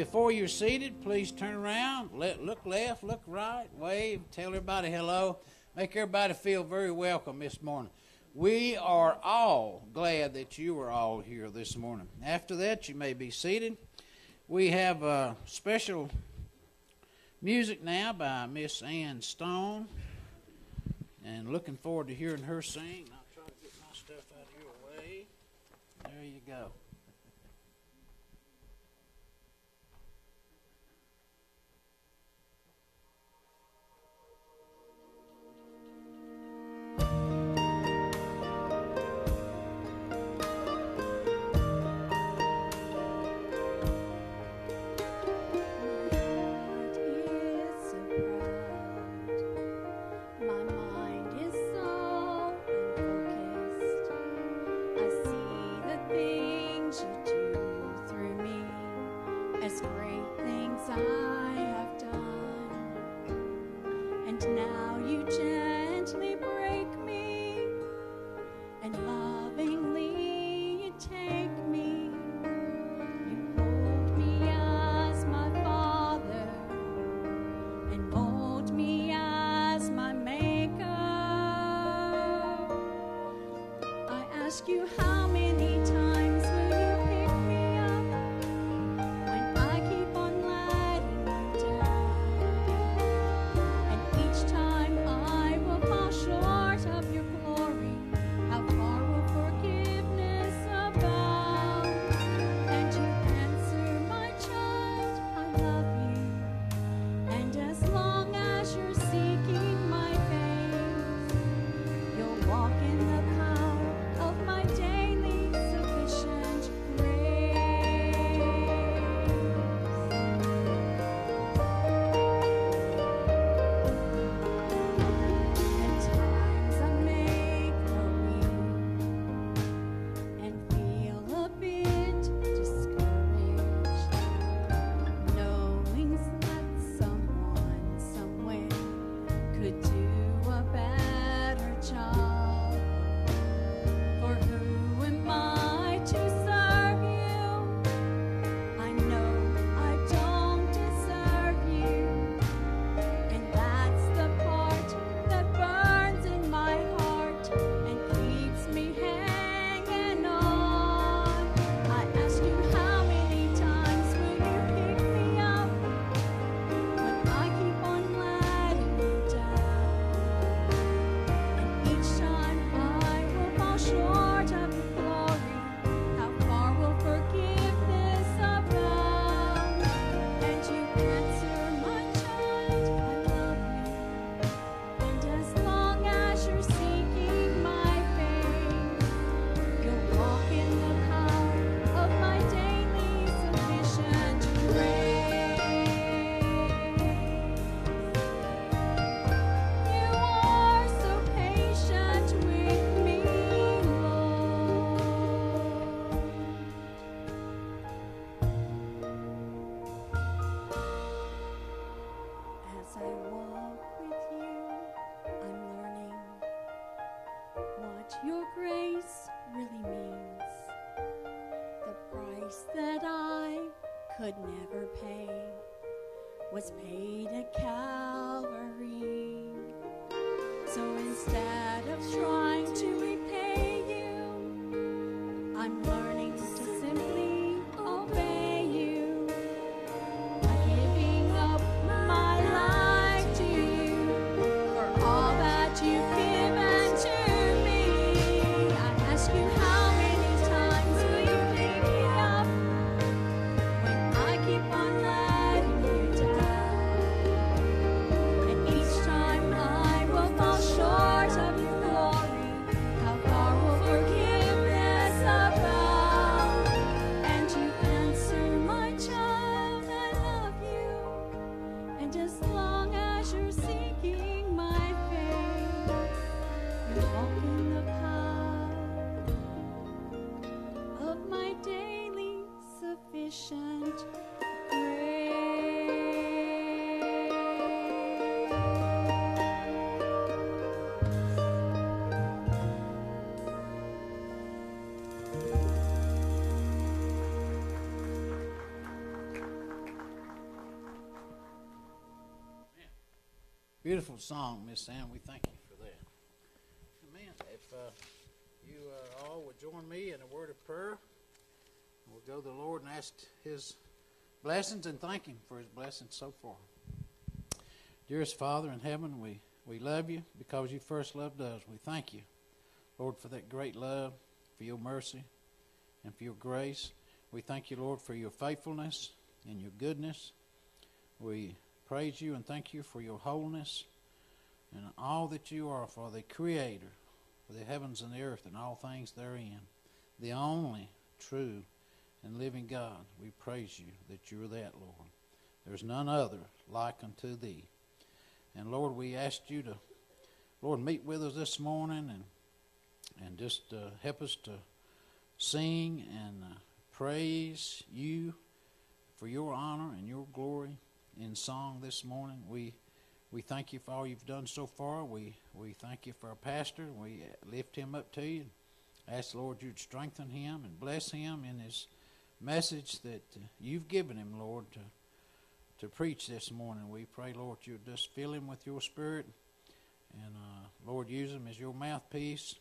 before you're seated, please turn around, let, look left, look right, wave, tell everybody hello, make everybody feel very welcome this morning. We are all glad that you are all here this morning. After that, you may be seated. We have a special music now by Miss Ann Stone, and looking forward to hearing her sing. I'll try to get my stuff out of your way. There you go. Beautiful song, Miss Sam. We thank you for that. Amen. If uh, you uh, all would join me in a word of prayer, we'll go to the Lord and ask His blessings and thank Him for His blessings so far. Dearest Father in heaven, we, we love you because you first loved us. We thank you, Lord, for that great love, for your mercy, and for your grace. We thank you, Lord, for your faithfulness and your goodness. We praise you and thank you for your wholeness and all that you are for the Creator, for the heavens and the earth and all things therein, the only true and living God. We praise you that you're that, Lord. There's none other like unto thee. And Lord, we ask you to, Lord, meet with us this morning and and just uh, help us to sing and uh, praise you for your honor and your glory in song this morning. We we thank you for all you've done so far. We we thank you for our pastor. We lift him up to you. Ask the Lord you'd strengthen him and bless him in his message that you've given him, Lord, to to preach this morning. We pray, Lord, you'd just fill him with your spirit, and uh, Lord, use him as your mouthpiece,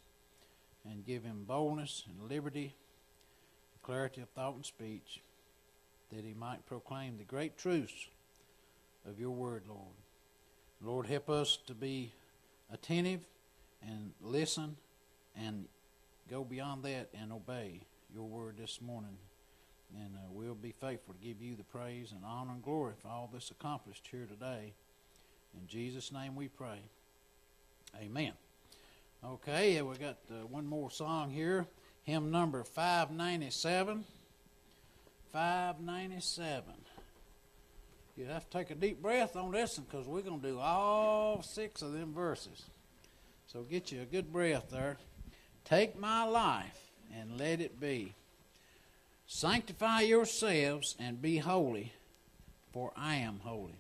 and give him boldness and liberty, and clarity of thought and speech, that he might proclaim the great truths of your word, Lord. Lord, help us to be attentive and listen and go beyond that and obey your word this morning. And uh, we'll be faithful to give you the praise and honor and glory for all this accomplished here today. In Jesus' name we pray. Amen. Okay, we got uh, one more song here. Hymn number 597. 597 you have to take a deep breath on this one because we're going to do all six of them verses. So get you a good breath there. Take my life and let it be. Sanctify yourselves and be holy, for I am holy,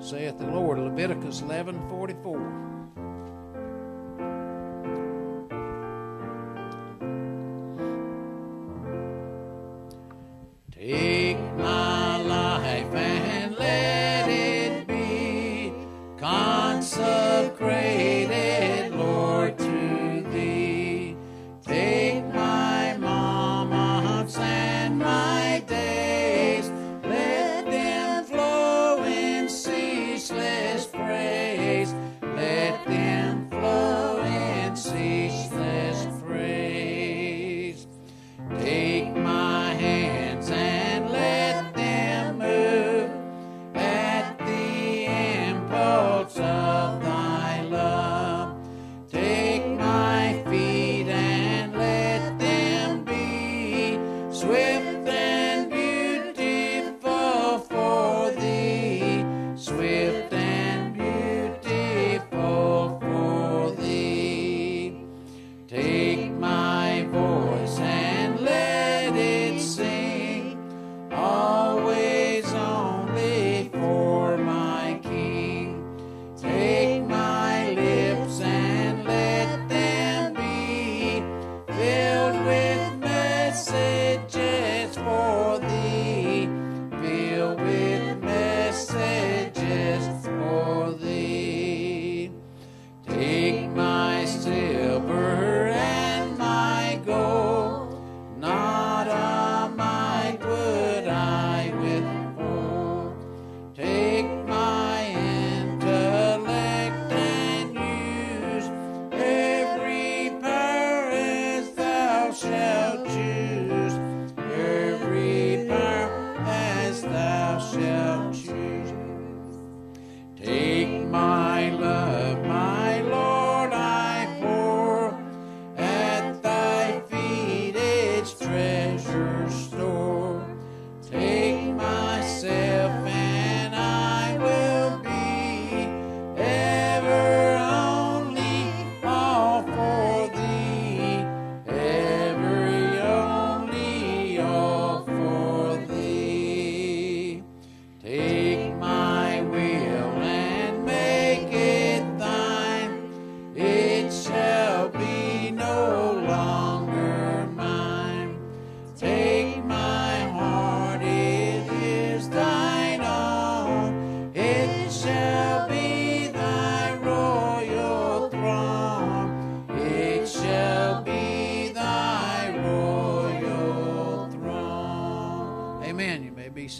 saith the Lord. Leviticus 11 44.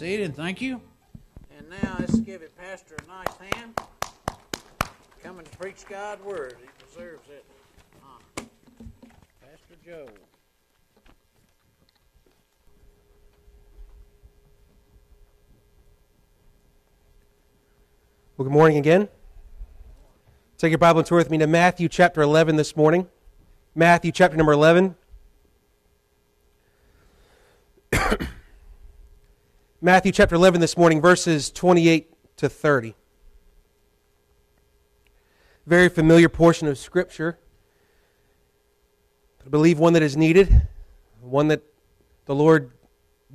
Seated. Thank you. And now let's give it Pastor a nice hand. Coming to preach God's word. He deserves it. honor. Pastor Joe. Well, good morning again. Take your Bible and turn with me to Matthew chapter 11 this morning. Matthew chapter number 11. Matthew chapter 11 this morning, verses 28 to 30. Very familiar portion of Scripture. I believe one that is needed, one that the Lord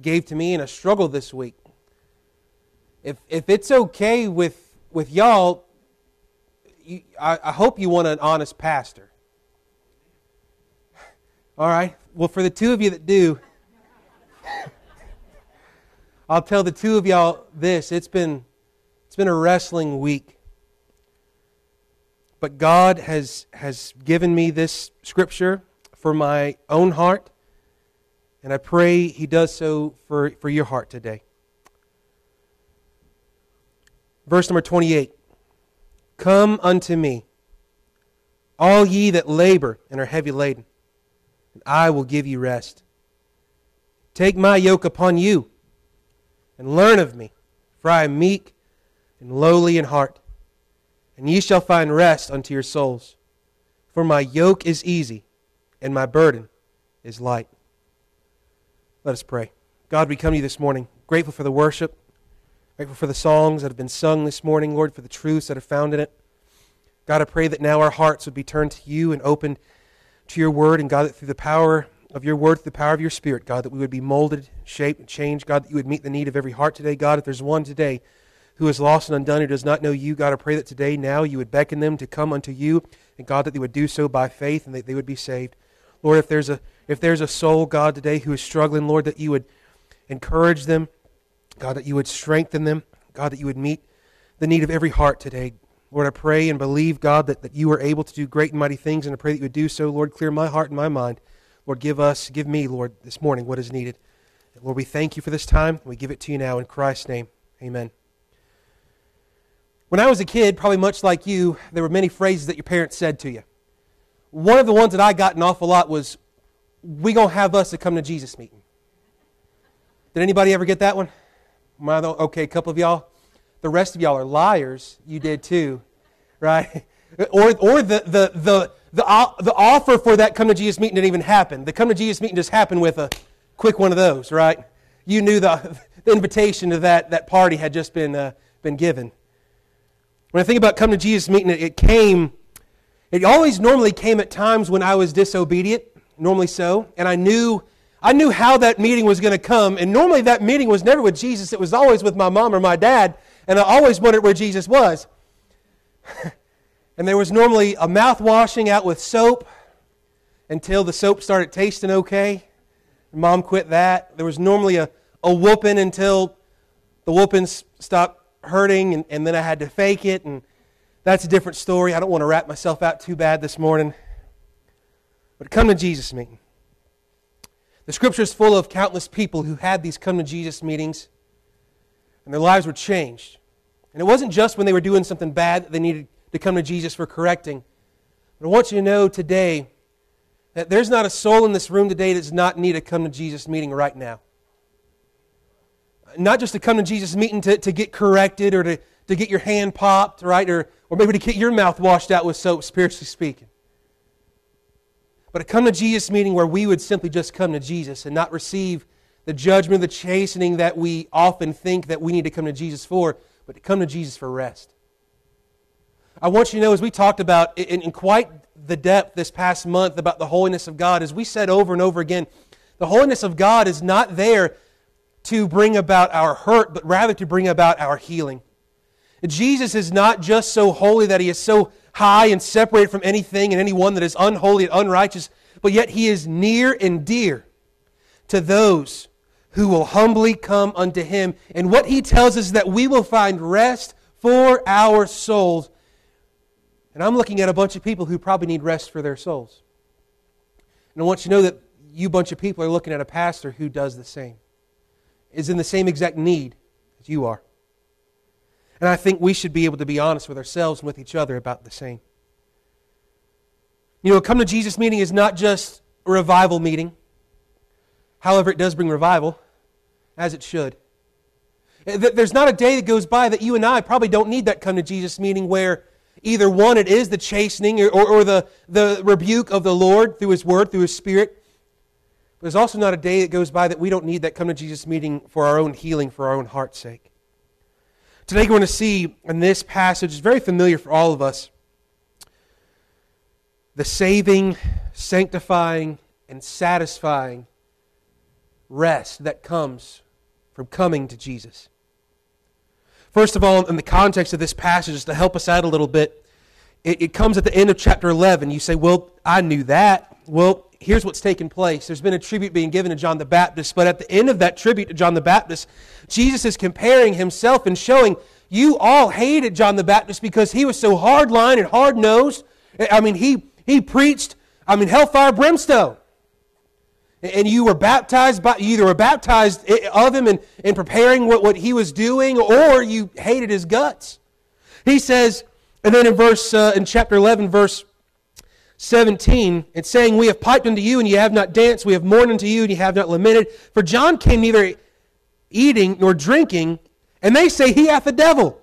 gave to me in a struggle this week. If, if it's okay with, with y'all, you, I, I hope you want an honest pastor. All right. Well, for the two of you that do, I'll tell the two of y'all this. It's been, it's been a wrestling week. But God has, has given me this scripture for my own heart, and I pray He does so for, for your heart today. Verse number 28 Come unto me, all ye that labor and are heavy laden, and I will give you rest. Take my yoke upon you and learn of me, for I am meek and lowly in heart, and ye shall find rest unto your souls. For my yoke is easy, and my burden is light. Let us pray. God, we come to you this morning, grateful for the worship, grateful for the songs that have been sung this morning, Lord, for the truths that are found in it. God, I pray that now our hearts would be turned to you and opened to your word, and God, that through the power of your word, the power of your spirit, God, that we would be molded, shaped, and changed. God, that you would meet the need of every heart today. God, if there's one today who is lost and undone, who does not know you, God, I pray that today, now, you would beckon them to come unto you, and God, that they would do so by faith and that they would be saved. Lord, if there's a if there's a soul, God, today who is struggling, Lord, that you would encourage them, God, that you would strengthen them, God, that you would meet the need of every heart today. Lord, I pray and believe, God, that, that you are able to do great and mighty things, and I pray that you would do so. Lord, clear my heart and my mind. Lord, give us, give me, Lord, this morning what is needed. Lord, we thank you for this time. We give it to you now in Christ's name. Amen. When I was a kid, probably much like you, there were many phrases that your parents said to you. One of the ones that I got an awful lot was, we to have us to come to Jesus meeting. Did anybody ever get that one? Okay, a couple of y'all. The rest of y'all are liars. You did too, right? Or, or the, the, the, the, the offer for that come to Jesus meeting didn't even happen. The come to Jesus meeting just happened with a quick one of those, right? You knew the, the invitation to that, that party had just been, uh, been given. When I think about come to Jesus meeting, it, it came, it always normally came at times when I was disobedient, normally so, and I knew I knew how that meeting was going to come, and normally that meeting was never with Jesus, it was always with my mom or my dad, and I always wondered where Jesus was. and there was normally a mouth washing out with soap until the soap started tasting okay. Mom quit that. There was normally a, a whooping until the whoopings stopped hurting, and, and then I had to fake it, and that's a different story. I don't want to wrap myself out too bad this morning. But come to Jesus meeting. The scripture is full of countless people who had these come to Jesus meetings, and their lives were changed. And it wasn't just when they were doing something bad that they needed to come to Jesus for correcting. But I want you to know today that there's not a soul in this room today that does not need to come to Jesus meeting right now. Not just to come to Jesus meeting to, to get corrected or to, to get your hand popped, right? Or, or maybe to get your mouth washed out with soap, spiritually speaking. But to come to Jesus meeting where we would simply just come to Jesus and not receive the judgment, the chastening that we often think that we need to come to Jesus for, but to come to Jesus for rest. I want you to know, as we talked about in, in quite the depth this past month about the holiness of God, as we said over and over again, the holiness of God is not there to bring about our hurt, but rather to bring about our healing. Jesus is not just so holy that he is so high and separated from anything and anyone that is unholy and unrighteous, but yet he is near and dear to those who will humbly come unto him. And what he tells us is that we will find rest for our souls. And I'm looking at a bunch of people who probably need rest for their souls. And I want you to know that you bunch of people are looking at a pastor who does the same. is in the same exact need as you are. And I think we should be able to be honest with ourselves and with each other about the same. You know, come to Jesus meeting is not just a revival meeting. However, it does bring revival, as it should. There's not a day that goes by that you and I probably don't need that come to Jesus meeting where either one, it is the chastening or, or, or the, the rebuke of the Lord through His Word, through His Spirit. But there's also not a day that goes by that we don't need that come to Jesus meeting for our own healing, for our own heart's sake. Today, we're going to see in this passage, it's very familiar for all of us, the saving, sanctifying, and satisfying rest that comes from coming to Jesus. First of all, in the context of this passage, just to help us out a little bit, it, it comes at the end of chapter 11. You say, Well, I knew that. Well, here's what's taken place. There's been a tribute being given to John the Baptist, but at the end of that tribute to John the Baptist, Jesus is comparing himself and showing you all hated John the Baptist because he was so hardline and hard nosed. I mean, he, he preached, I mean, hellfire brimstone. And you were baptized by, you either were baptized of him in, in preparing what, what he was doing, or you hated his guts. He says, and then in verse, uh, in chapter 11, verse 17, it's saying, We have piped unto you, and ye have not danced. We have mourned unto you, and ye have not lamented. For John came neither eating nor drinking, and they say, He hath the devil.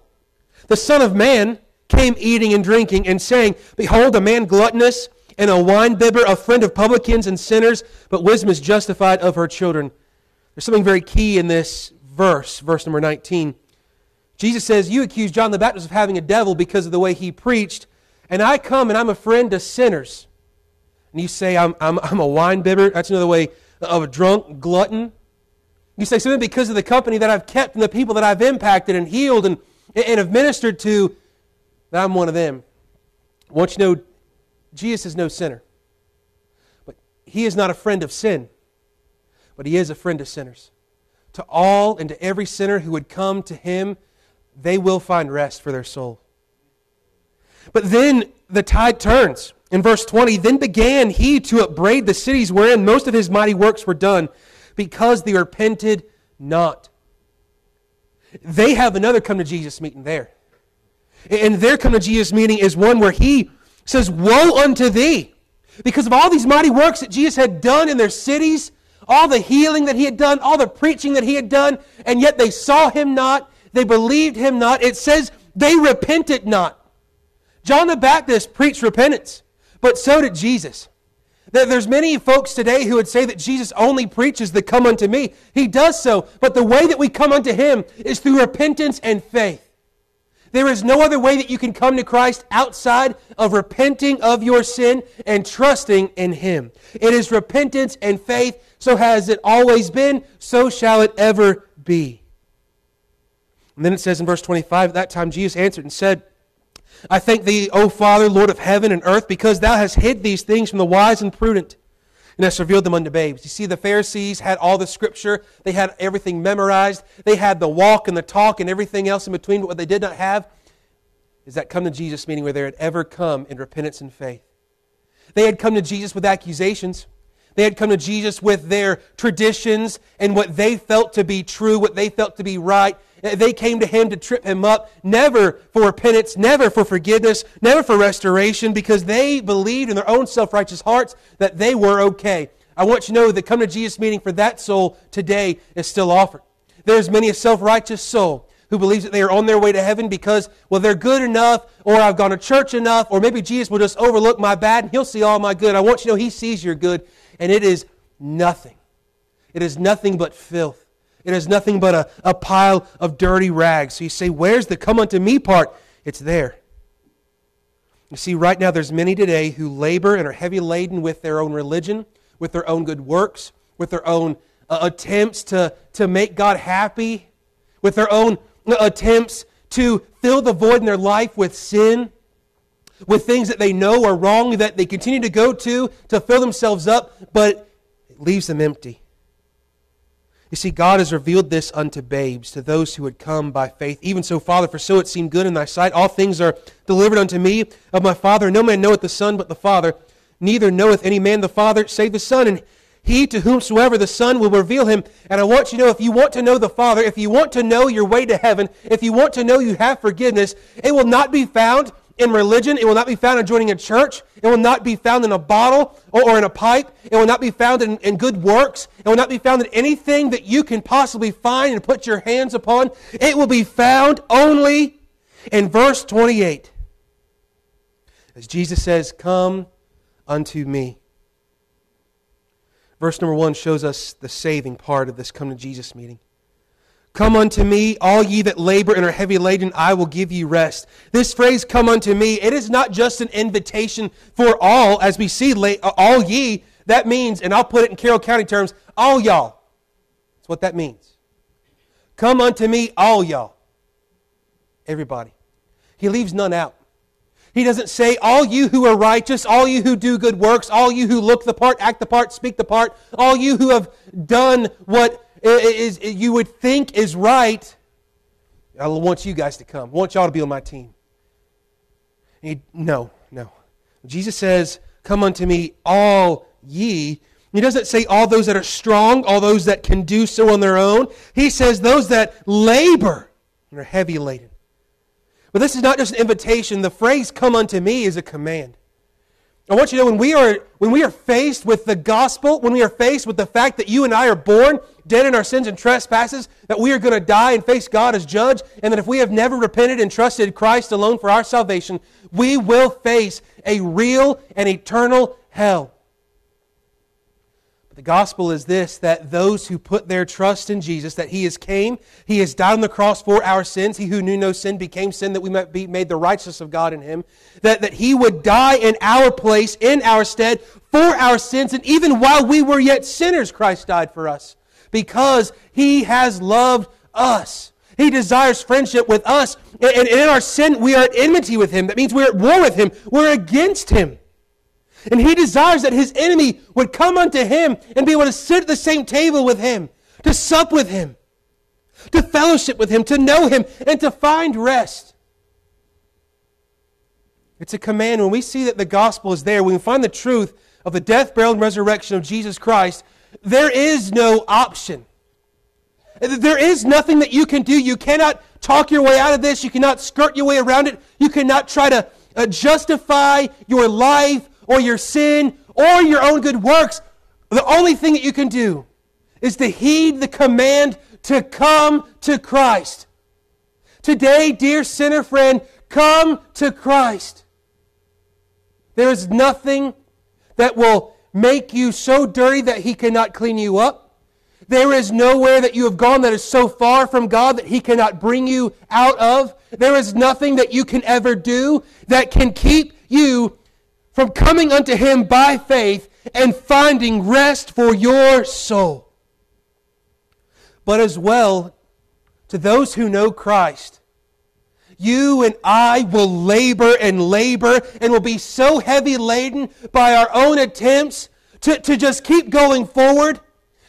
The Son of Man came eating and drinking, and saying, Behold, a man gluttonous and a winebibber, a friend of publicans and sinners, but wisdom is justified of her children. There's something very key in this verse, verse number 19. Jesus says, You accuse John the Baptist of having a devil because of the way he preached, and I come and I'm a friend to sinners. And you say, I'm, I'm, I'm a winebibber. That's another way of a drunk, glutton. You say something because of the company that I've kept and the people that I've impacted and healed and, and have ministered to, that I'm one of them. I want you to know Jesus is no sinner. But he is not a friend of sin, but he is a friend of sinners. To all and to every sinner who would come to him, they will find rest for their soul. But then the tide turns. In verse 20, then began he to upbraid the cities wherein most of his mighty works were done, because they repented not. They have another come to Jesus meeting there. And their come to Jesus meeting is one where he says, Woe unto thee! Because of all these mighty works that Jesus had done in their cities, all the healing that he had done, all the preaching that he had done, and yet they saw him not, they believed him not. It says they repented not. John the Baptist preached repentance, but so did Jesus. There's many folks today who would say that Jesus only preaches the come unto me. He does so, but the way that we come unto him is through repentance and faith. There is no other way that you can come to Christ outside of repenting of your sin and trusting in Him. It is repentance and faith. So has it always been, so shall it ever be. And then it says in verse 25, at that time Jesus answered and said, I thank thee, O Father, Lord of heaven and earth, because thou hast hid these things from the wise and prudent and hast revealed them unto babes. You see, the Pharisees had all the scripture, they had everything memorized, they had the walk and the talk and everything else in between, but what they did not have is that come to Jesus meeting where they had ever come in repentance and faith. They had come to Jesus with accusations. They had come to Jesus with their traditions and what they felt to be true, what they felt to be right. They came to him to trip him up, never for repentance, never for forgiveness, never for restoration, because they believed in their own self righteous hearts that they were okay. I want you to know that come to Jesus meeting for that soul today is still offered. There's many a self righteous soul who believes that they are on their way to heaven because, well, they're good enough, or I've gone to church enough, or maybe Jesus will just overlook my bad and he'll see all my good. I want you to know he sees your good, and it is nothing. It is nothing but filth. It is nothing but a, a pile of dirty rags. So you say, Where's the come unto me part? It's there. You see, right now there's many today who labor and are heavy laden with their own religion, with their own good works, with their own uh, attempts to, to make God happy, with their own uh, attempts to fill the void in their life with sin, with things that they know are wrong that they continue to go to to fill themselves up, but it leaves them empty. You see, God has revealed this unto babes, to those who would come by faith. Even so, Father, for so it seemed good in thy sight. All things are delivered unto me of my Father. No man knoweth the Son but the Father, neither knoweth any man the Father save the Son. And he to whomsoever the Son will reveal him. And I want you to know if you want to know the Father, if you want to know your way to heaven, if you want to know you have forgiveness, it will not be found in religion. It will not be found in joining a church. It will not be found in a bottle or, or in a pipe. It will not be found in, in good works. It will not be found in anything that you can possibly find and put your hands upon. It will be found only in verse 28. As Jesus says, Come unto me. Verse number one shows us the saving part of this come to Jesus meeting. Come unto me, all ye that labor and are heavy laden, I will give you rest. This phrase, come unto me, it is not just an invitation for all, as we see, uh, all ye. That means, and I'll put it in Carroll County terms, all y'all. That's what that means. Come unto me, all y'all. Everybody. He leaves none out. He doesn't say, All you who are righteous, all you who do good works, all you who look the part, act the part, speak the part, all you who have done what is, you would think is right. I want you guys to come. I want y'all to be on my team. No, no. Jesus says, Come unto me, all ye. He doesn't say all those that are strong, all those that can do so on their own. He says those that labor and are heavy laden. But this is not just an invitation. The phrase come unto me is a command. I want you to know when we are when we are faced with the gospel, when we are faced with the fact that you and I are born dead in our sins and trespasses, that we are going to die and face God as judge, and that if we have never repented and trusted Christ alone for our salvation, we will face a real and eternal hell. The gospel is this that those who put their trust in Jesus, that He has came, He has died on the cross for our sins. He who knew no sin became sin that we might be made the righteousness of God in Him. That, that He would die in our place, in our stead, for our sins. And even while we were yet sinners, Christ died for us. Because He has loved us. He desires friendship with us. And in our sin, we are at enmity with Him. That means we're at war with Him. We're against Him. And he desires that his enemy would come unto him and be able to sit at the same table with him, to sup with him, to fellowship with him, to know him, and to find rest. It's a command. When we see that the gospel is there, we find the truth of the death, burial, and resurrection of Jesus Christ, there is no option. There is nothing that you can do. You cannot talk your way out of this. You cannot skirt your way around it. You cannot try to uh, justify your life or your sin or your own good works. The only thing that you can do is to heed the command to come to Christ. Today, dear sinner friend, come to Christ. There is nothing that will make you so dirty that He cannot clean you up. There is nowhere that you have gone that is so far from God that He cannot bring you out of. There is nothing that you can ever do that can keep you from coming unto him by faith and finding rest for your soul. But as well, to those who know Christ, you and I will labor and labor and will be so heavy laden by our own attempts to, to just keep going forward,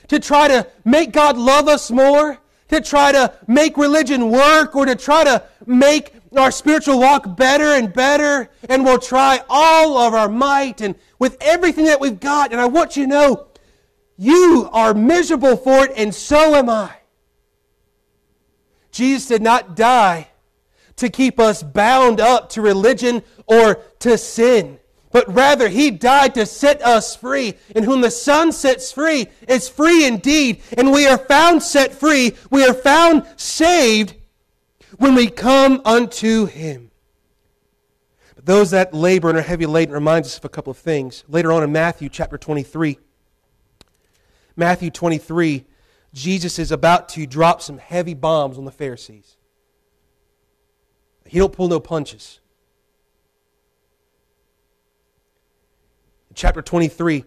to try to make God love us more, to try to make religion work, or to try to make our spiritual walk better and better, and we'll try all of our might and with everything that we've got. And I want you to know, you are miserable for it, and so am I. Jesus did not die to keep us bound up to religion or to sin, but rather he died to set us free. And whom the Son sets free is free indeed. And we are found set free, we are found saved when we come unto him. But those that labor and are heavy laden reminds us of a couple of things. Later on in Matthew chapter 23, Matthew 23, Jesus is about to drop some heavy bombs on the Pharisees. He don't pull no punches. Chapter 23,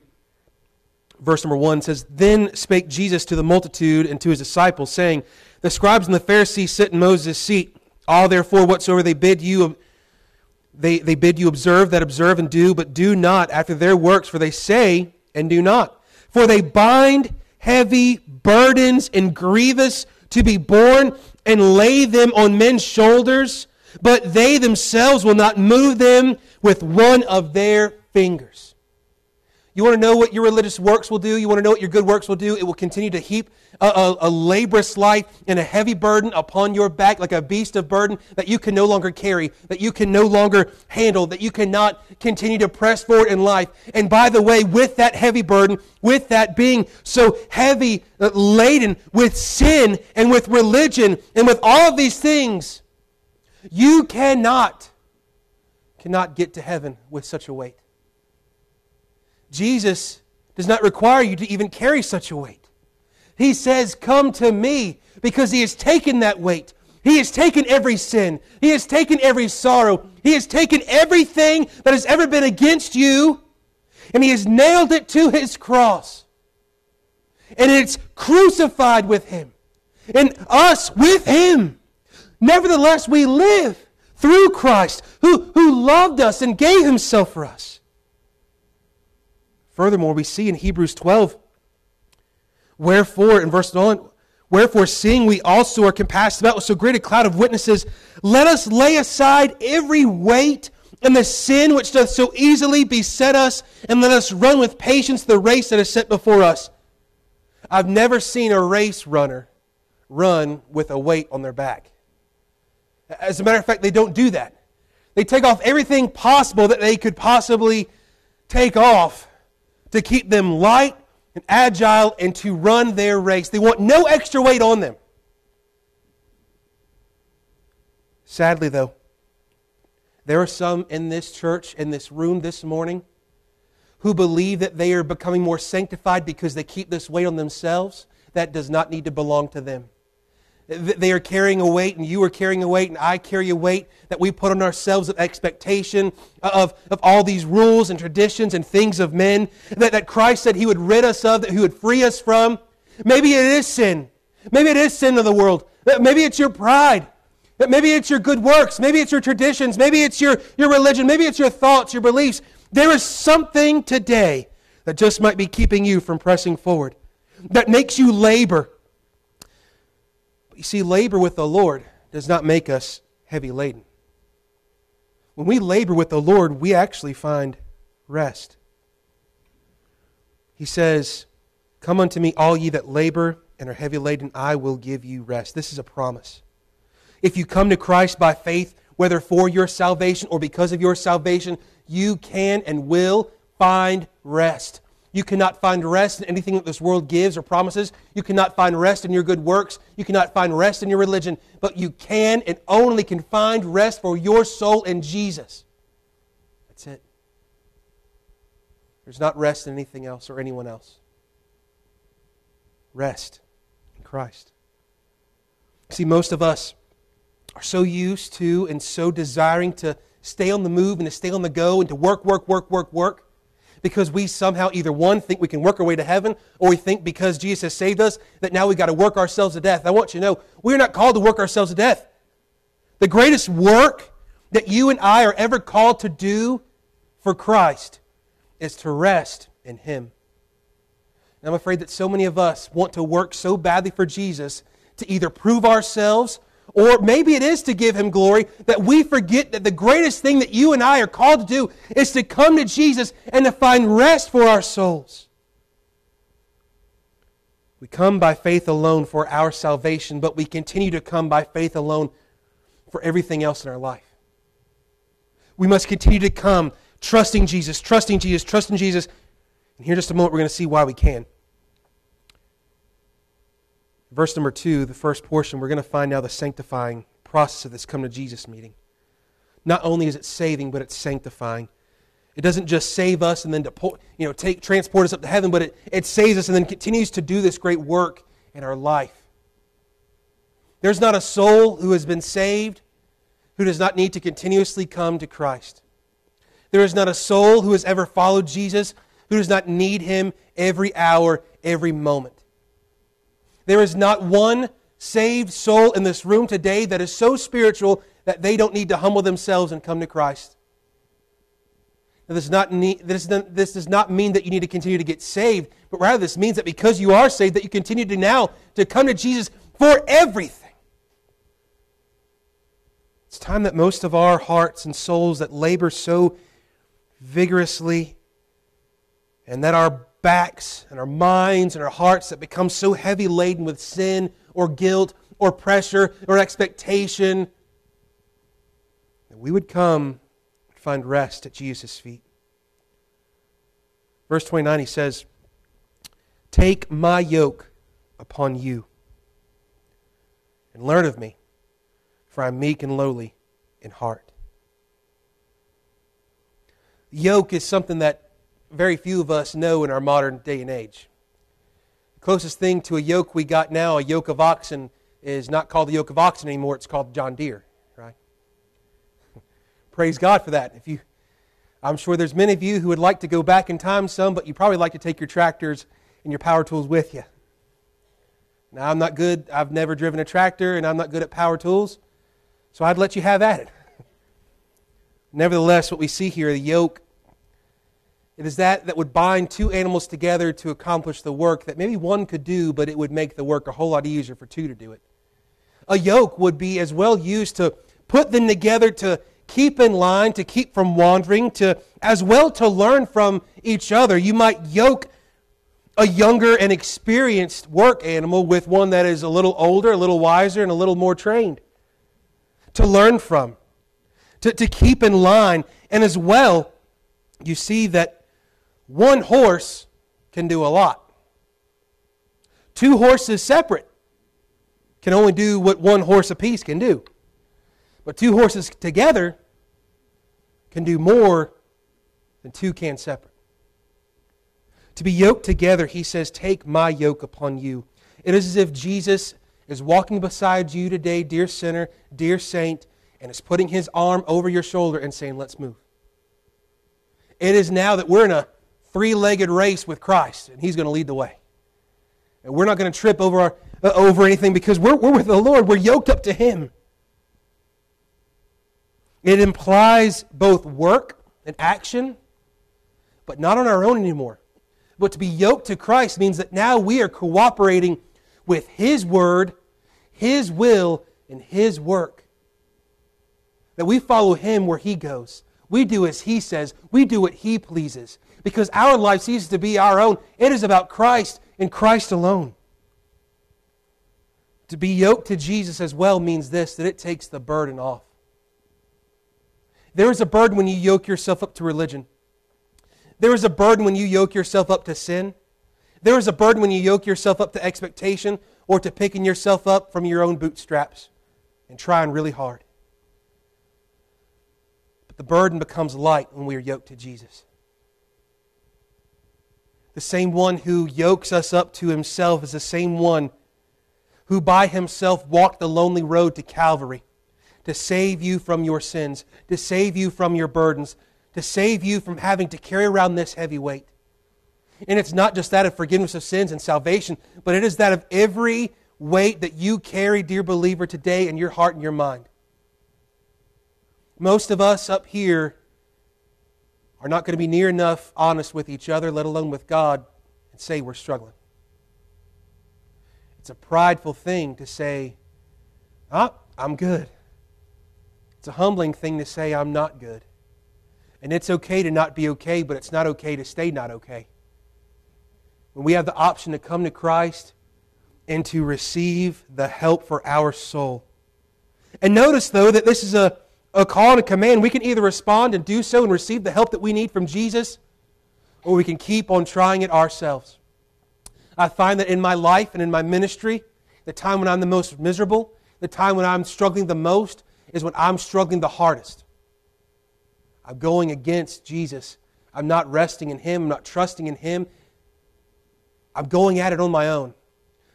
verse number 1 says, Then spake Jesus to the multitude and to his disciples, saying, the scribes and the Pharisees sit in Moses' seat. All therefore whatsoever they bid you they, they bid you observe, that observe and do, but do not after their works, for they say and do not. For they bind heavy burdens and grievous to be borne and lay them on men's shoulders, but they themselves will not move them with one of their fingers. You want to know what your religious works will do? You want to know what your good works will do? It will continue to heap a, a, a, laborious life and a heavy burden upon your back, like a beast of burden that you can no longer carry, that you can no longer handle, that you cannot continue to press forward in life. And by the way, with that heavy burden, with that being so heavy, uh, laden with sin and with religion and with all of these things, you cannot, cannot get to heaven with such a weight. Jesus does not require you to even carry such a weight. He says, Come to me, because He has taken that weight. He has taken every sin. He has taken every sorrow. He has taken everything that has ever been against you, and He has nailed it to His cross. And it's crucified with Him, and us with Him. Nevertheless, we live through Christ, who, who loved us and gave Himself for us. Furthermore, we see in Hebrews 12, wherefore, in verse 9, wherefore, seeing we also are compassed about with so great a cloud of witnesses, let us lay aside every weight and the sin which doth so easily beset us, and let us run with patience the race that is set before us. I've never seen a race runner run with a weight on their back. As a matter of fact, they don't do that. They take off everything possible that they could possibly take off to keep them light and agile and to run their race. They want no extra weight on them. Sadly, though, there are some in this church, in this room this morning, who believe that they are becoming more sanctified because they keep this weight on themselves. That does not need to belong to them. They are carrying a weight, and you are carrying a weight, and I carry a weight that we put on ourselves of expectation uh, of, of all these rules and traditions and things of men that, that Christ said He would rid us of, that He would free us from. Maybe it is sin. Maybe it is sin of the world. Uh, maybe it's your pride. Uh, maybe it's your good works. Maybe it's your traditions. Maybe it's your, your religion. Maybe it's your thoughts, your beliefs. There is something today that just might be keeping you from pressing forward, that makes you labor you see, labor with the Lord does not make us heavy laden. When we labor with the Lord, we actually find rest. He says, Come unto me, all ye that labor and are heavy laden, I will give you rest. This is a promise. If you come to Christ by faith, whether for your salvation or because of your salvation, you can and will find rest. You cannot find rest in anything that this world gives or promises. You cannot find rest in your good works. You cannot find rest in your religion. But you can and only can find rest for your soul in Jesus. That's it. There's not rest in anything else or anyone else. Rest in Christ. See, most of us are so used to and so desiring to stay on the move and to stay on the go and to work, work, work, work, work because we somehow either one think we can work our way to heaven or we think because Jesus has saved us that now we've got to work ourselves to death. I want you to know we're not called to work ourselves to death. The greatest work that you and I are ever called to do for Christ is to rest in Him. And I'm afraid that so many of us want to work so badly for Jesus to either prove ourselves or maybe it is to give him glory that we forget that the greatest thing that you and I are called to do is to come to Jesus and to find rest for our souls. We come by faith alone for our salvation, but we continue to come by faith alone for everything else in our life. We must continue to come trusting Jesus, trusting Jesus, trusting Jesus. And here in just a moment, we're going to see why we can. Verse number two, the first portion, we're going to find now the sanctifying process of this come to Jesus meeting. Not only is it saving, but it's sanctifying. It doesn't just save us and then deport, you know, take, transport us up to heaven, but it, it saves us and then continues to do this great work in our life. There's not a soul who has been saved who does not need to continuously come to Christ. There is not a soul who has ever followed Jesus who does not need him every hour, every moment. There is not one saved soul in this room today that is so spiritual that they don't need to humble themselves and come to Christ. Now, this, not need, this, this does not mean that you need to continue to get saved, but rather this means that because you are saved, that you continue to now to come to Jesus for everything. It's time that most of our hearts and souls that labor so vigorously And that our backs and our minds and our hearts that become so heavy laden with sin or guilt or pressure or expectation, that we would come and find rest at Jesus' feet. Verse 29, he says, Take my yoke upon you and learn of me, for I am meek and lowly in heart. Yoke is something that very few of us know in our modern day and age. The closest thing to a yoke we got now, a yoke of oxen, is not called the yoke of oxen anymore, it's called John Deere, right? Praise God for that. If you I'm sure there's many of you who would like to go back in time some, but you probably like to take your tractors and your power tools with you. Now, I'm not good. I've never driven a tractor, and I'm not good at power tools, so I'd let you have at it. Nevertheless, what we see here, the yoke, it is that that would bind two animals together to accomplish the work that maybe one could do, but it would make the work a whole lot easier for two to do it. A yoke would be as well used to put them together to keep in line, to keep from wandering, to as well to learn from each other. You might yoke a younger and experienced work animal with one that is a little older, a little wiser, and a little more trained to learn from, to, to keep in line. And as well, you see that one horse can do a lot. Two horses separate can only do what one horse apiece can do. But two horses together can do more than two can separate. To be yoked together, he says, Take my yoke upon you. It is as if Jesus is walking beside you today, dear sinner, dear saint, and is putting his arm over your shoulder and saying, Let's move. It is now that we're in a three legged race with Christ, and he's going to lead the way. And we're not going to trip over, our, uh, over anything because we're, we're with the Lord. We're yoked up to him. It implies both work and action, but not on our own anymore. But to be yoked to Christ means that now we are cooperating with His Word, His will, and His work. That we follow Him where He goes. We do as He says, we do what He pleases. Because our life ceases to be our own. It is about Christ and Christ alone. To be yoked to Jesus as well means this that it takes the burden off. There is a burden when you yoke yourself up to religion. There is a burden when you yoke yourself up to sin. There is a burden when you yoke yourself up to expectation or to picking yourself up from your own bootstraps and trying really hard. But the burden becomes light when we are yoked to Jesus. The same one who yokes us up to himself is the same one who by himself walked the lonely road to Calvary to save you from your sins, to save you from your burdens, to save you from having to carry around this heavy weight. And it's not just that of forgiveness of sins and salvation, but it is that of every weight that you carry, dear believer, today in your heart and your mind. Most of us up here are not going to be near enough honest with each other, let alone with God, and say we're struggling. It's a prideful thing to say, oh, I'm good. It's a humbling thing to say, I'm not good. And it's okay to not be okay, but it's not okay to stay not okay. When we have the option to come to Christ and to receive the help for our soul. And notice, though, that this is a, a call and a command. We can either respond and do so and receive the help that we need from Jesus, or we can keep on trying it ourselves. I find that in my life and in my ministry, the time when I'm the most miserable, the time when I'm struggling the most, is when I'm struggling the hardest. I'm going against Jesus. I'm not resting in Him. I'm not trusting in Him. I'm going at it on my own.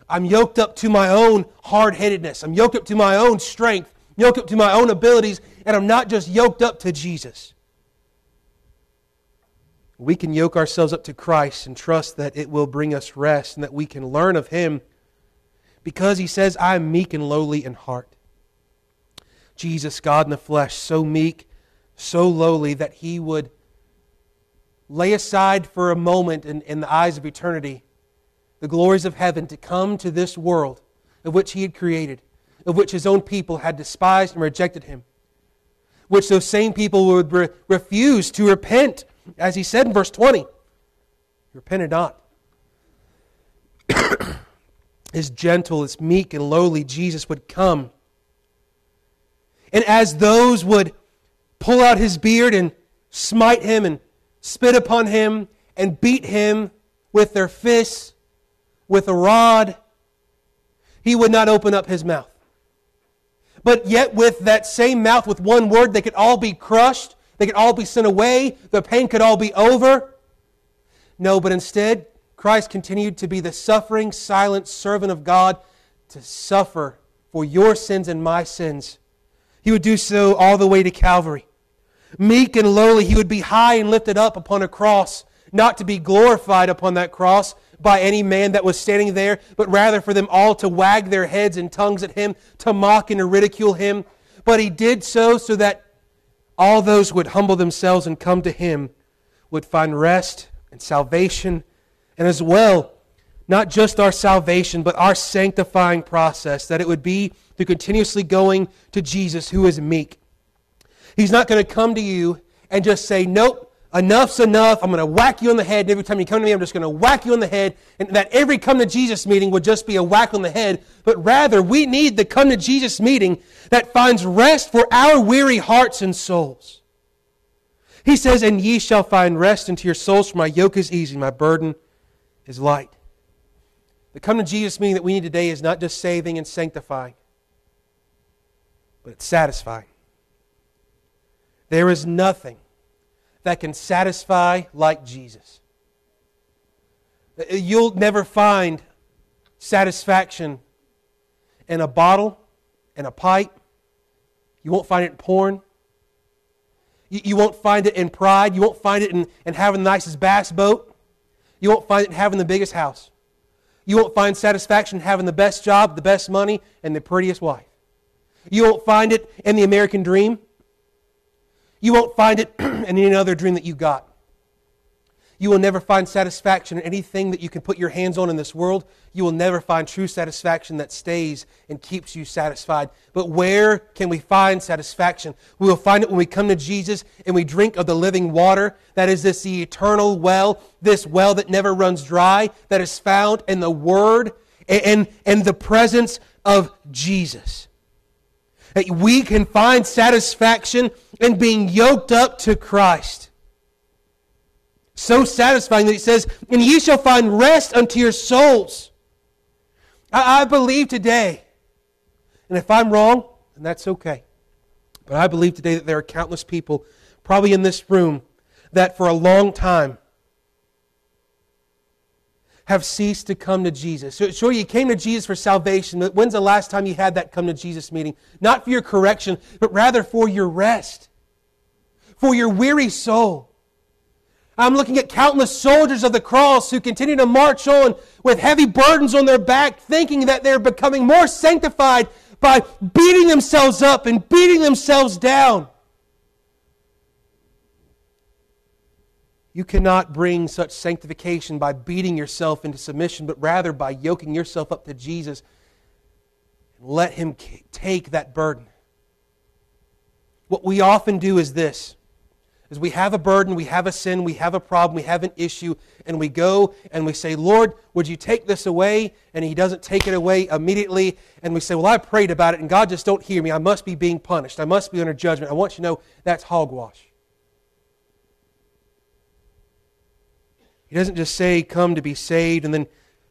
I'm yoked up to my own hard headedness. I'm yoked up to my own strength, yoked up to my own abilities, and I'm not just yoked up to Jesus. We can yoke ourselves up to Christ and trust that it will bring us rest and that we can learn of Him because He says, I am meek and lowly in heart. Jesus, God in the flesh, so meek, so lowly that he would lay aside for a moment in, in the eyes of eternity the glories of heaven to come to this world of which he had created, of which his own people had despised and rejected him, which those same people would re- refuse to repent, as he said in verse 20. Repent or not. as gentle, as meek, and lowly Jesus would come. And as those would pull out his beard and smite him and spit upon him and beat him with their fists, with a rod, he would not open up his mouth. But yet, with that same mouth, with one word, they could all be crushed, they could all be sent away, the pain could all be over. No, but instead, Christ continued to be the suffering, silent servant of God to suffer for your sins and my sins. He would do so all the way to Calvary. Meek and lowly, he would be high and lifted up upon a cross, not to be glorified upon that cross by any man that was standing there, but rather for them all to wag their heads and tongues at him, to mock and to ridicule him. But he did so so that all those who would humble themselves and come to him would find rest and salvation and as well, not just our salvation, but our sanctifying process, that it would be through continuously going to Jesus who is meek. He's not going to come to you and just say, Nope, enough's enough. I'm going to whack you on the head. And every time you come to me, I'm just going to whack you on the head. And that every come to Jesus meeting would just be a whack on the head. But rather, we need the come to Jesus meeting that finds rest for our weary hearts and souls. He says, And ye shall find rest unto your souls, for my yoke is easy, my burden is light. The come to Jesus meaning that we need today is not just saving and sanctifying, but it's satisfying. There is nothing that can satisfy like Jesus. Uh, you'll never find satisfaction in a bottle, in a pipe. You won't find it in porn. You, you won't find it in pride. You won't find it in, in having the nicest bass boat. You won't find it in having the biggest house. You won't find satisfaction in having the best job, the best money, and the prettiest wife. You won't find it in the American dream. You won't find it in any other dream that you got. You will never find satisfaction in anything that you can put your hands on in this world. You will never find true satisfaction that stays and keeps you satisfied. But where can we find satisfaction? We will find it when we come to Jesus and we drink of the living water. That is this eternal well, this well that never runs dry, that is found in the Word and, and the presence of Jesus. That We can find satisfaction in being yoked up to Christ. So satisfying that he says, And ye shall find rest unto your souls. I, I believe today, and if I'm wrong, then that's okay. But I believe today that there are countless people, probably in this room, that for a long time have ceased to come to Jesus. So, sure, you came to Jesus for salvation, but when's the last time you had that come to Jesus meeting? Not for your correction, but rather for your rest, for your weary soul. I'm looking at countless soldiers of the cross who continue to march on with heavy burdens on their back, thinking that they're becoming more sanctified by beating themselves up and beating themselves down. You cannot bring such sanctification by beating yourself into submission, but rather by yoking yourself up to Jesus and let Him take that burden. What we often do is this is we have a burden, we have a sin, we have a problem, we have an issue, and we go and we say, Lord, would you take this away? And He doesn't take it away immediately. And we say, Well, I prayed about it, and God just don't hear me. I must be being punished. I must be under judgment. I want you to know that's hogwash. He doesn't just say, Come to be saved, and then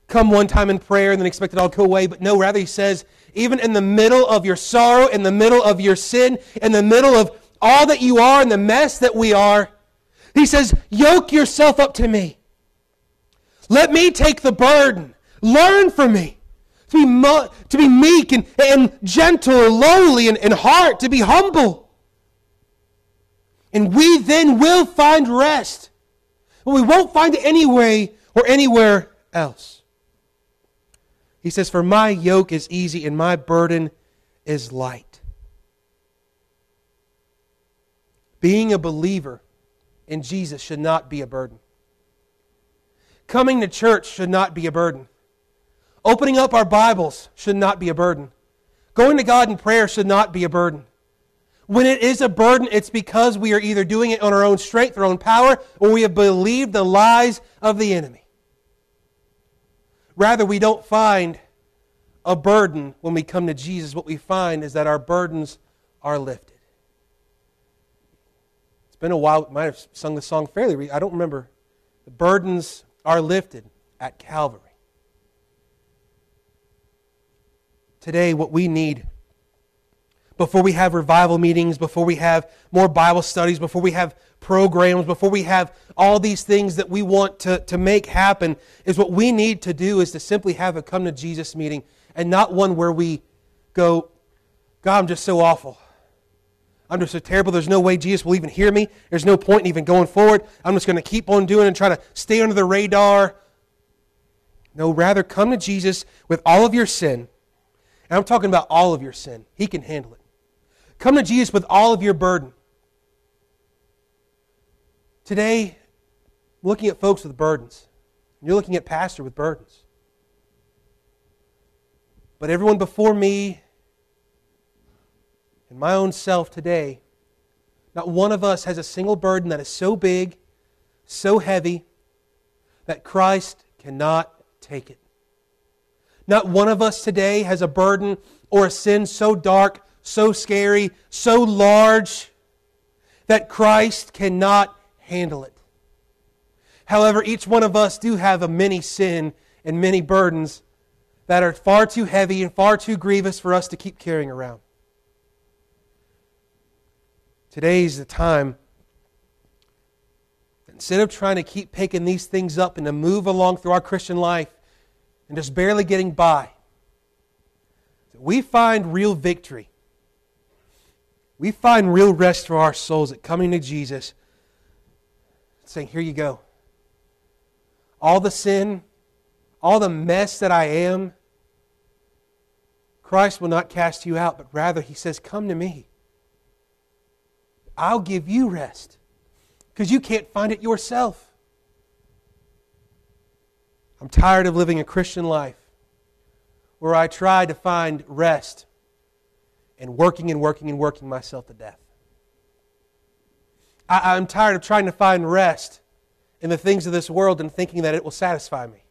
come one time in prayer and then expect it all to go away. But no, rather, He says, even in the middle of your sorrow, in the middle of your sin, in the middle of all that you are and the mess that we are. He says, Yoke yourself up to me. Let me take the burden. Learn from me. To be, mu- to be meek and, and gentle and lowly and, and heart, to be humble. And we then will find rest. But we won't find it anyway or anywhere else. He says, For my yoke is easy and my burden is light. Being a believer in Jesus should not be a burden. Coming to church should not be a burden. Opening up our Bibles should not be a burden. Going to God in prayer should not be a burden. When it is a burden, it's because we are either doing it on our own strength, our own power, or we have believed the lies of the enemy. Rather, we don't find a burden when we come to Jesus. What we find is that our burdens are lifted. It's been a while. We might have sung the song fairly. I don't remember. The burdens are lifted at Calvary. Today, what we need before we have revival meetings, before we have more Bible studies, before we have programs, before we have all these things that we want to, to make happen, is what we need to do is to simply have a come to Jesus meeting and not one where we go, God, I'm just so awful. I'm just so terrible. There's no way Jesus will even hear me. There's no point in even going forward. I'm just going to keep on doing and try to stay under the radar. No, rather come to Jesus with all of your sin. And I'm talking about all of your sin. He can handle it. Come to Jesus with all of your burden. Today, I'm looking at folks with burdens. You're looking at pastor with burdens. But everyone before me and my own self today, not one of us has a single burden that is so big, so heavy, that Christ cannot take it. Not one of us today has a burden or a sin so dark, so scary, so large that Christ cannot handle it. However, each one of us do have a many sin and many burdens that are far too heavy and far too grievous for us to keep carrying around. Today's the time. Instead of trying to keep picking these things up and to move along through our Christian life and just barely getting by, we find real victory. We find real rest for our souls at coming to Jesus, saying, Here you go. All the sin, all the mess that I am, Christ will not cast you out, but rather, He says, Come to me. I'll give you rest because you can't find it yourself. I'm tired of living a Christian life where I try to find rest and working and working and working myself to death. I, am tired of trying to find rest in the things of this world and thinking that it will satisfy me.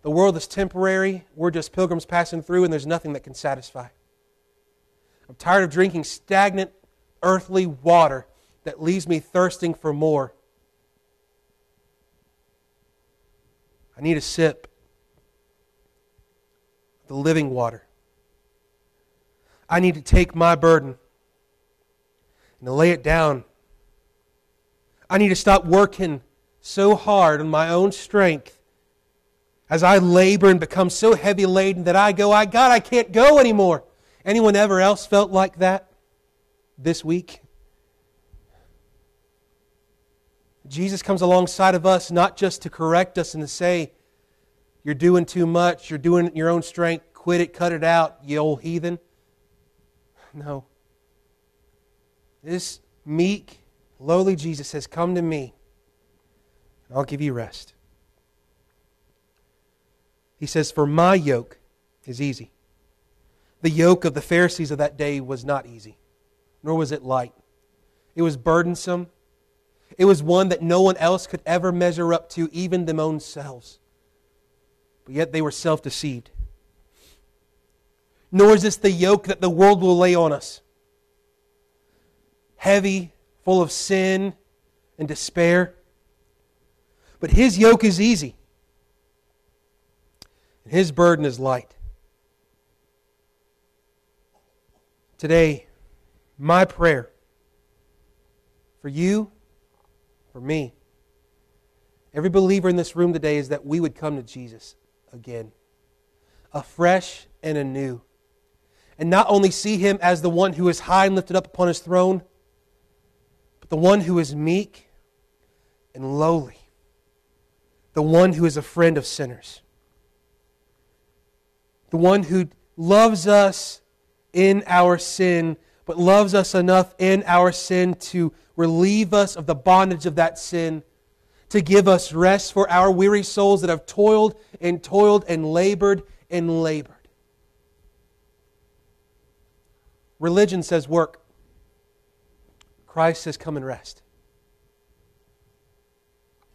The world is temporary. We're just pilgrims passing through, and there's nothing that can satisfy. I'm tired of drinking stagnant earthly water that leaves me thirsting for more. I need a sip of the living water. I need to take my burden and to lay it down. I need to stop working so hard on my own strength as I labor and become so heavy laden that I go, I God, I can't go anymore. Anyone ever else felt like that this week? Jesus comes alongside of us not just to correct us and to say, You're doing too much, you're doing it in your own strength, quit it, cut it out, you old heathen. No. This meek, lowly Jesus says, Come to me, and I'll give you rest. He says, For my yoke is easy. The yoke of the Pharisees of that day was not easy, nor was it light. It was burdensome. It was one that no one else could ever measure up to, even them own selves. But yet they were self deceived. Nor is this the yoke that the world will lay on us heavy, full of sin and despair. But his yoke is easy, and his burden is light. Today, my prayer for you for me. Every believer in this room today is that we would come to Jesus again, afresh and anew. And not only see him as the one who is high and lifted up upon his throne, but the one who is meek and lowly, the one who is a friend of sinners, the one who loves us in our sin, but loves us enough in our sin to relieve us of the bondage of that sin, to give us rest for our weary souls that have toiled and toiled and labored and labored. Religion says work. Christ says, Come and rest.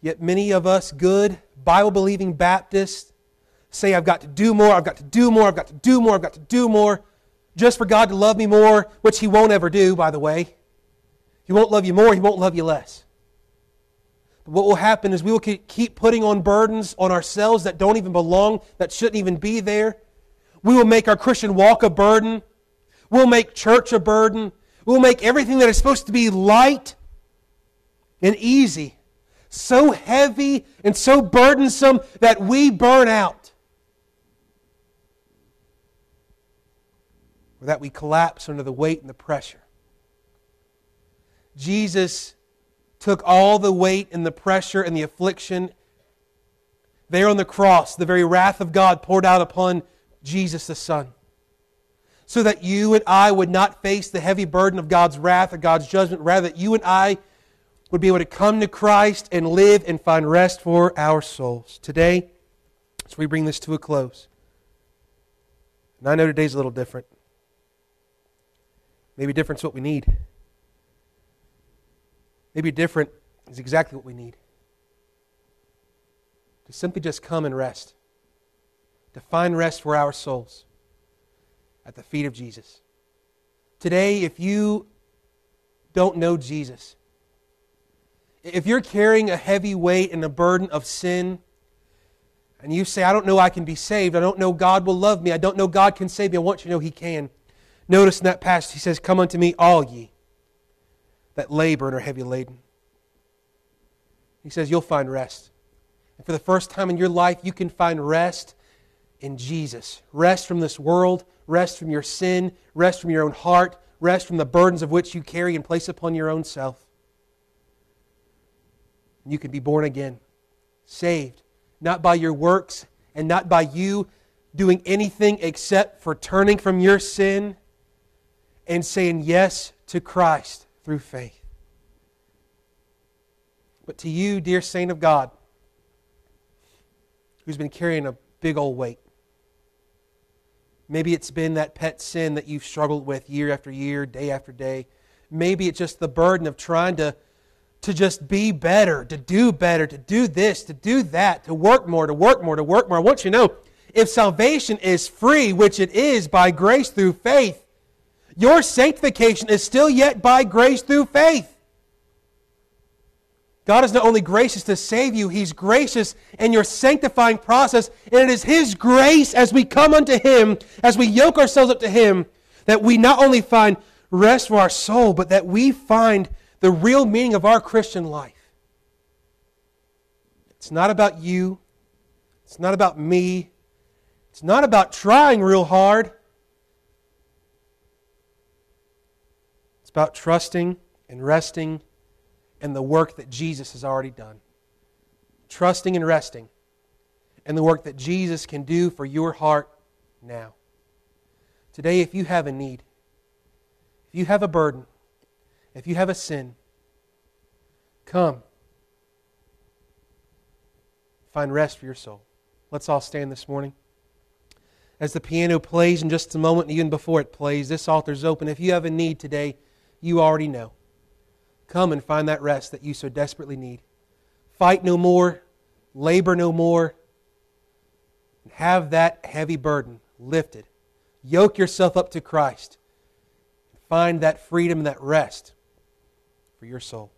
Yet many of us, good, Bible believing Baptists, say, I've got to do more, I've got to do more, I've got to do more, I've got to do more, just for God to love me more, which He won't ever do, by the way. He won't love you more, He won't love you less. But what will happen is we will keep putting on burdens on ourselves that don't even belong, that shouldn't even be there. We will make our Christian walk a burden. We'll make church a burden. We'll make everything that is supposed to be light and easy so heavy and so burdensome that we burn out. Or that we collapse under the weight and the pressure. Jesus took all the weight and the pressure and the affliction there on the cross, the very wrath of God poured out upon Jesus the Son. So that you and I would not face the heavy burden of God's wrath or God's judgment, rather, that you and I would be able to come to Christ and live and find rest for our souls. Today, as we bring this to a close, and I know today's a little different. Maybe different's what we need. Maybe different is exactly what we need. To simply just come and rest. To find rest for our souls at the feet of Jesus. Today, if you don't know Jesus, if you're carrying a heavy weight and a burden of sin, and you say, I don't know I can be saved, I don't know God will love me, I don't know God can save me, I want you to know He can. Notice in that passage, He says, Come unto me, all ye that labor and are heavy laden. He says, You'll find rest. And for the first time in your life, you can find rest in Jesus. Rest from this world, rest from your sin, rest from your own heart, rest from the burdens of which you carry and place upon your own self you can be born again, saved, not by your works and not by you doing anything except for turning from your sin and saying yes to Christ through faith. But to you, dear saint of God, who's been carrying a big old weight, maybe it's been that pet sin that you've struggled with year after year, day after day. Maybe it's just the burden of trying to to just be better, to do better, to do this, to do that, to work more, to work more, to work more. I want you to know if salvation is free, which it is by grace through faith, your sanctification is still yet by grace through faith. God is not only gracious to save you, He's gracious in your sanctifying process. And it is His grace as we come unto Him, as we yoke ourselves up to Him, that we not only find rest for our soul, but that we find the real meaning of our Christian life. It's not about you. It's not about me. It's not about trying real hard. It's about trusting and resting in the work that Jesus has already done. Trusting and resting in the work that Jesus can do for your heart now. Today, if you have a need, if you have a burden, if you have a sin, come. Find rest for your soul. Let's all stand this morning. As the piano plays in just a moment, even before it plays, this altar's open. If you have a need today, you already know. Come and find that rest that you so desperately need. Fight no more, labor no more, have that heavy burden lifted. Yoke yourself up to Christ. Find that freedom and that rest for your soul.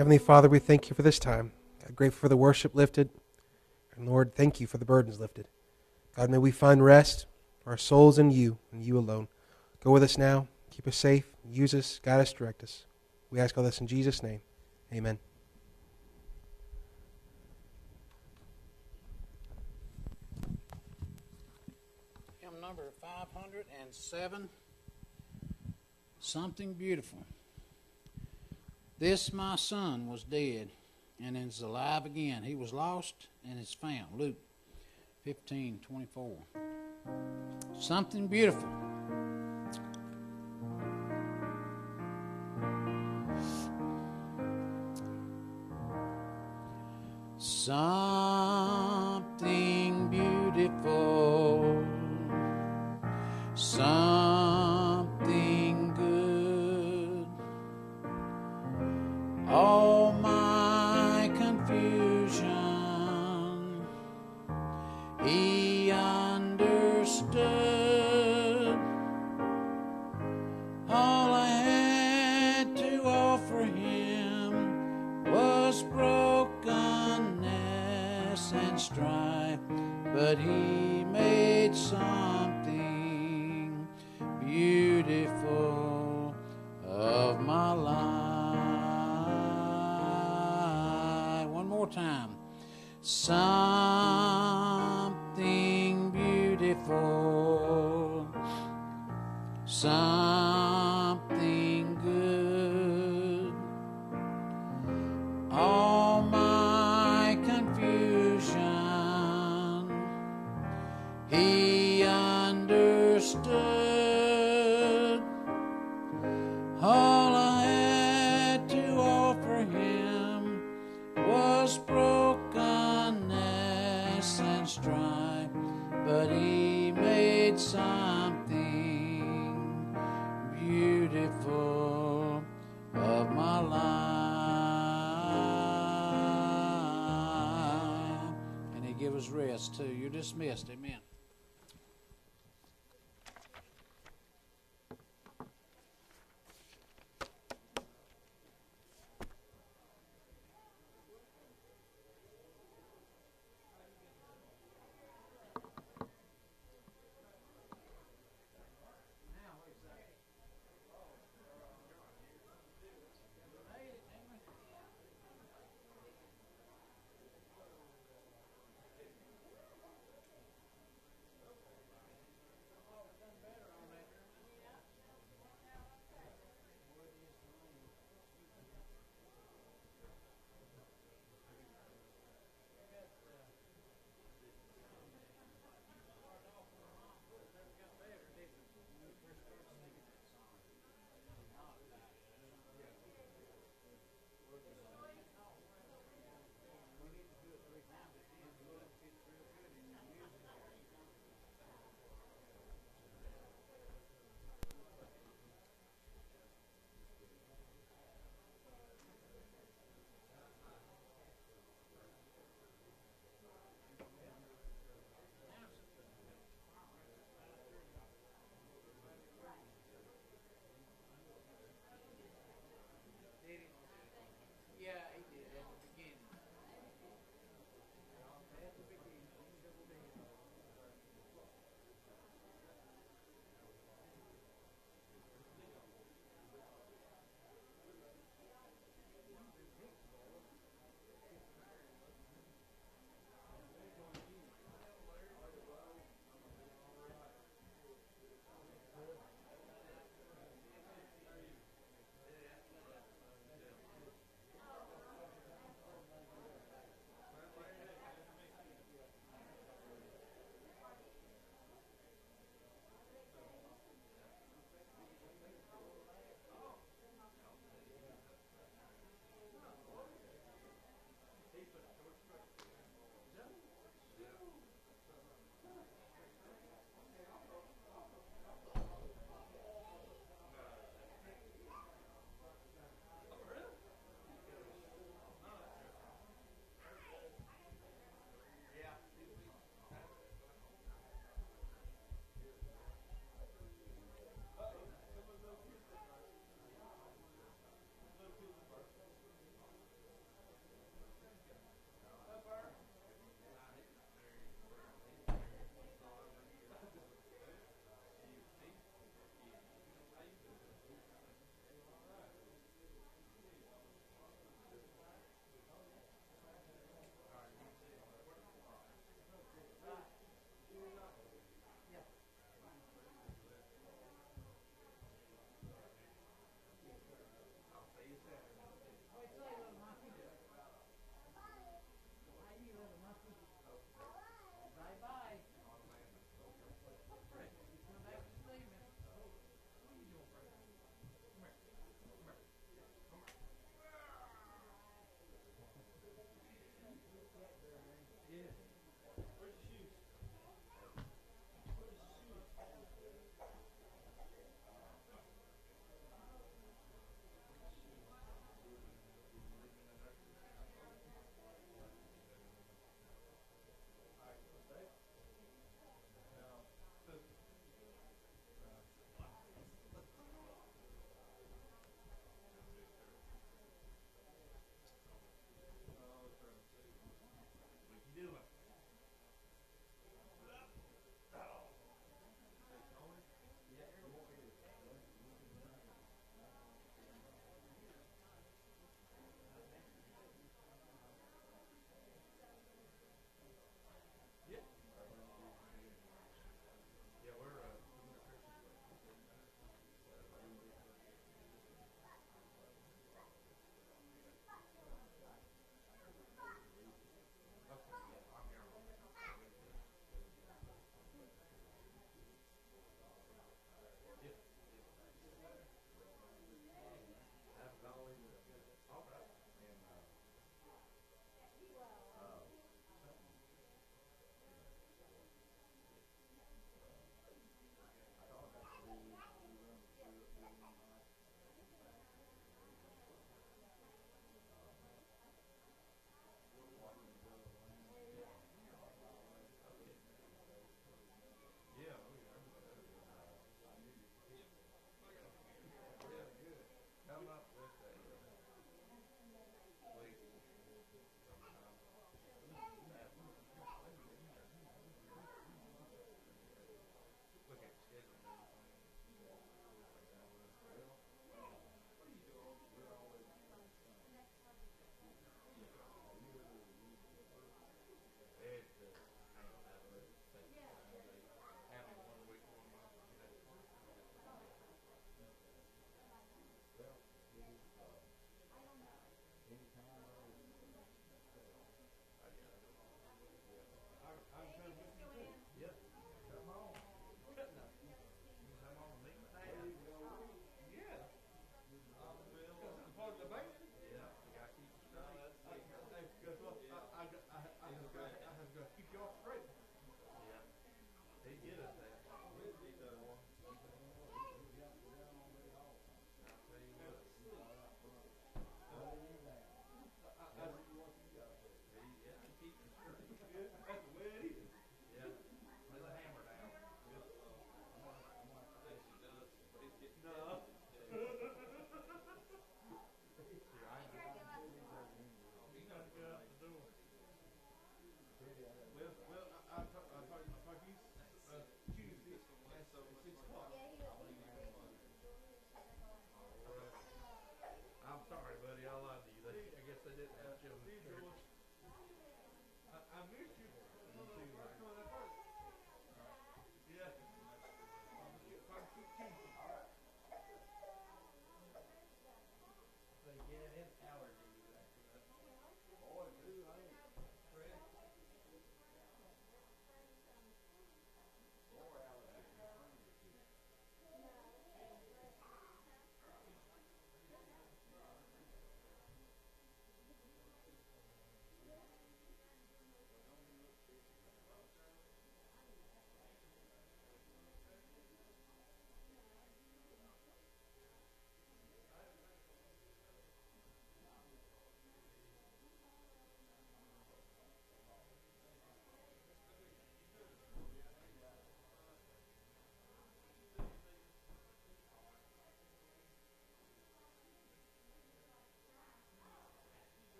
Heavenly Father, we thank you for this time. God, grateful for the worship lifted. And Lord, thank you for the burdens lifted. God, may we find rest for our souls in you and you alone. Go with us now. Keep us safe. Use us. Guide us. Direct us. We ask all this in Jesus' name. Amen. Hymn number 507 Something Beautiful. This my son was dead and is alive again. He was lost and is found. Luke 15 24. Something beautiful. Something beautiful. Something but he made something beautiful of my life. One more time. Something beautiful. Something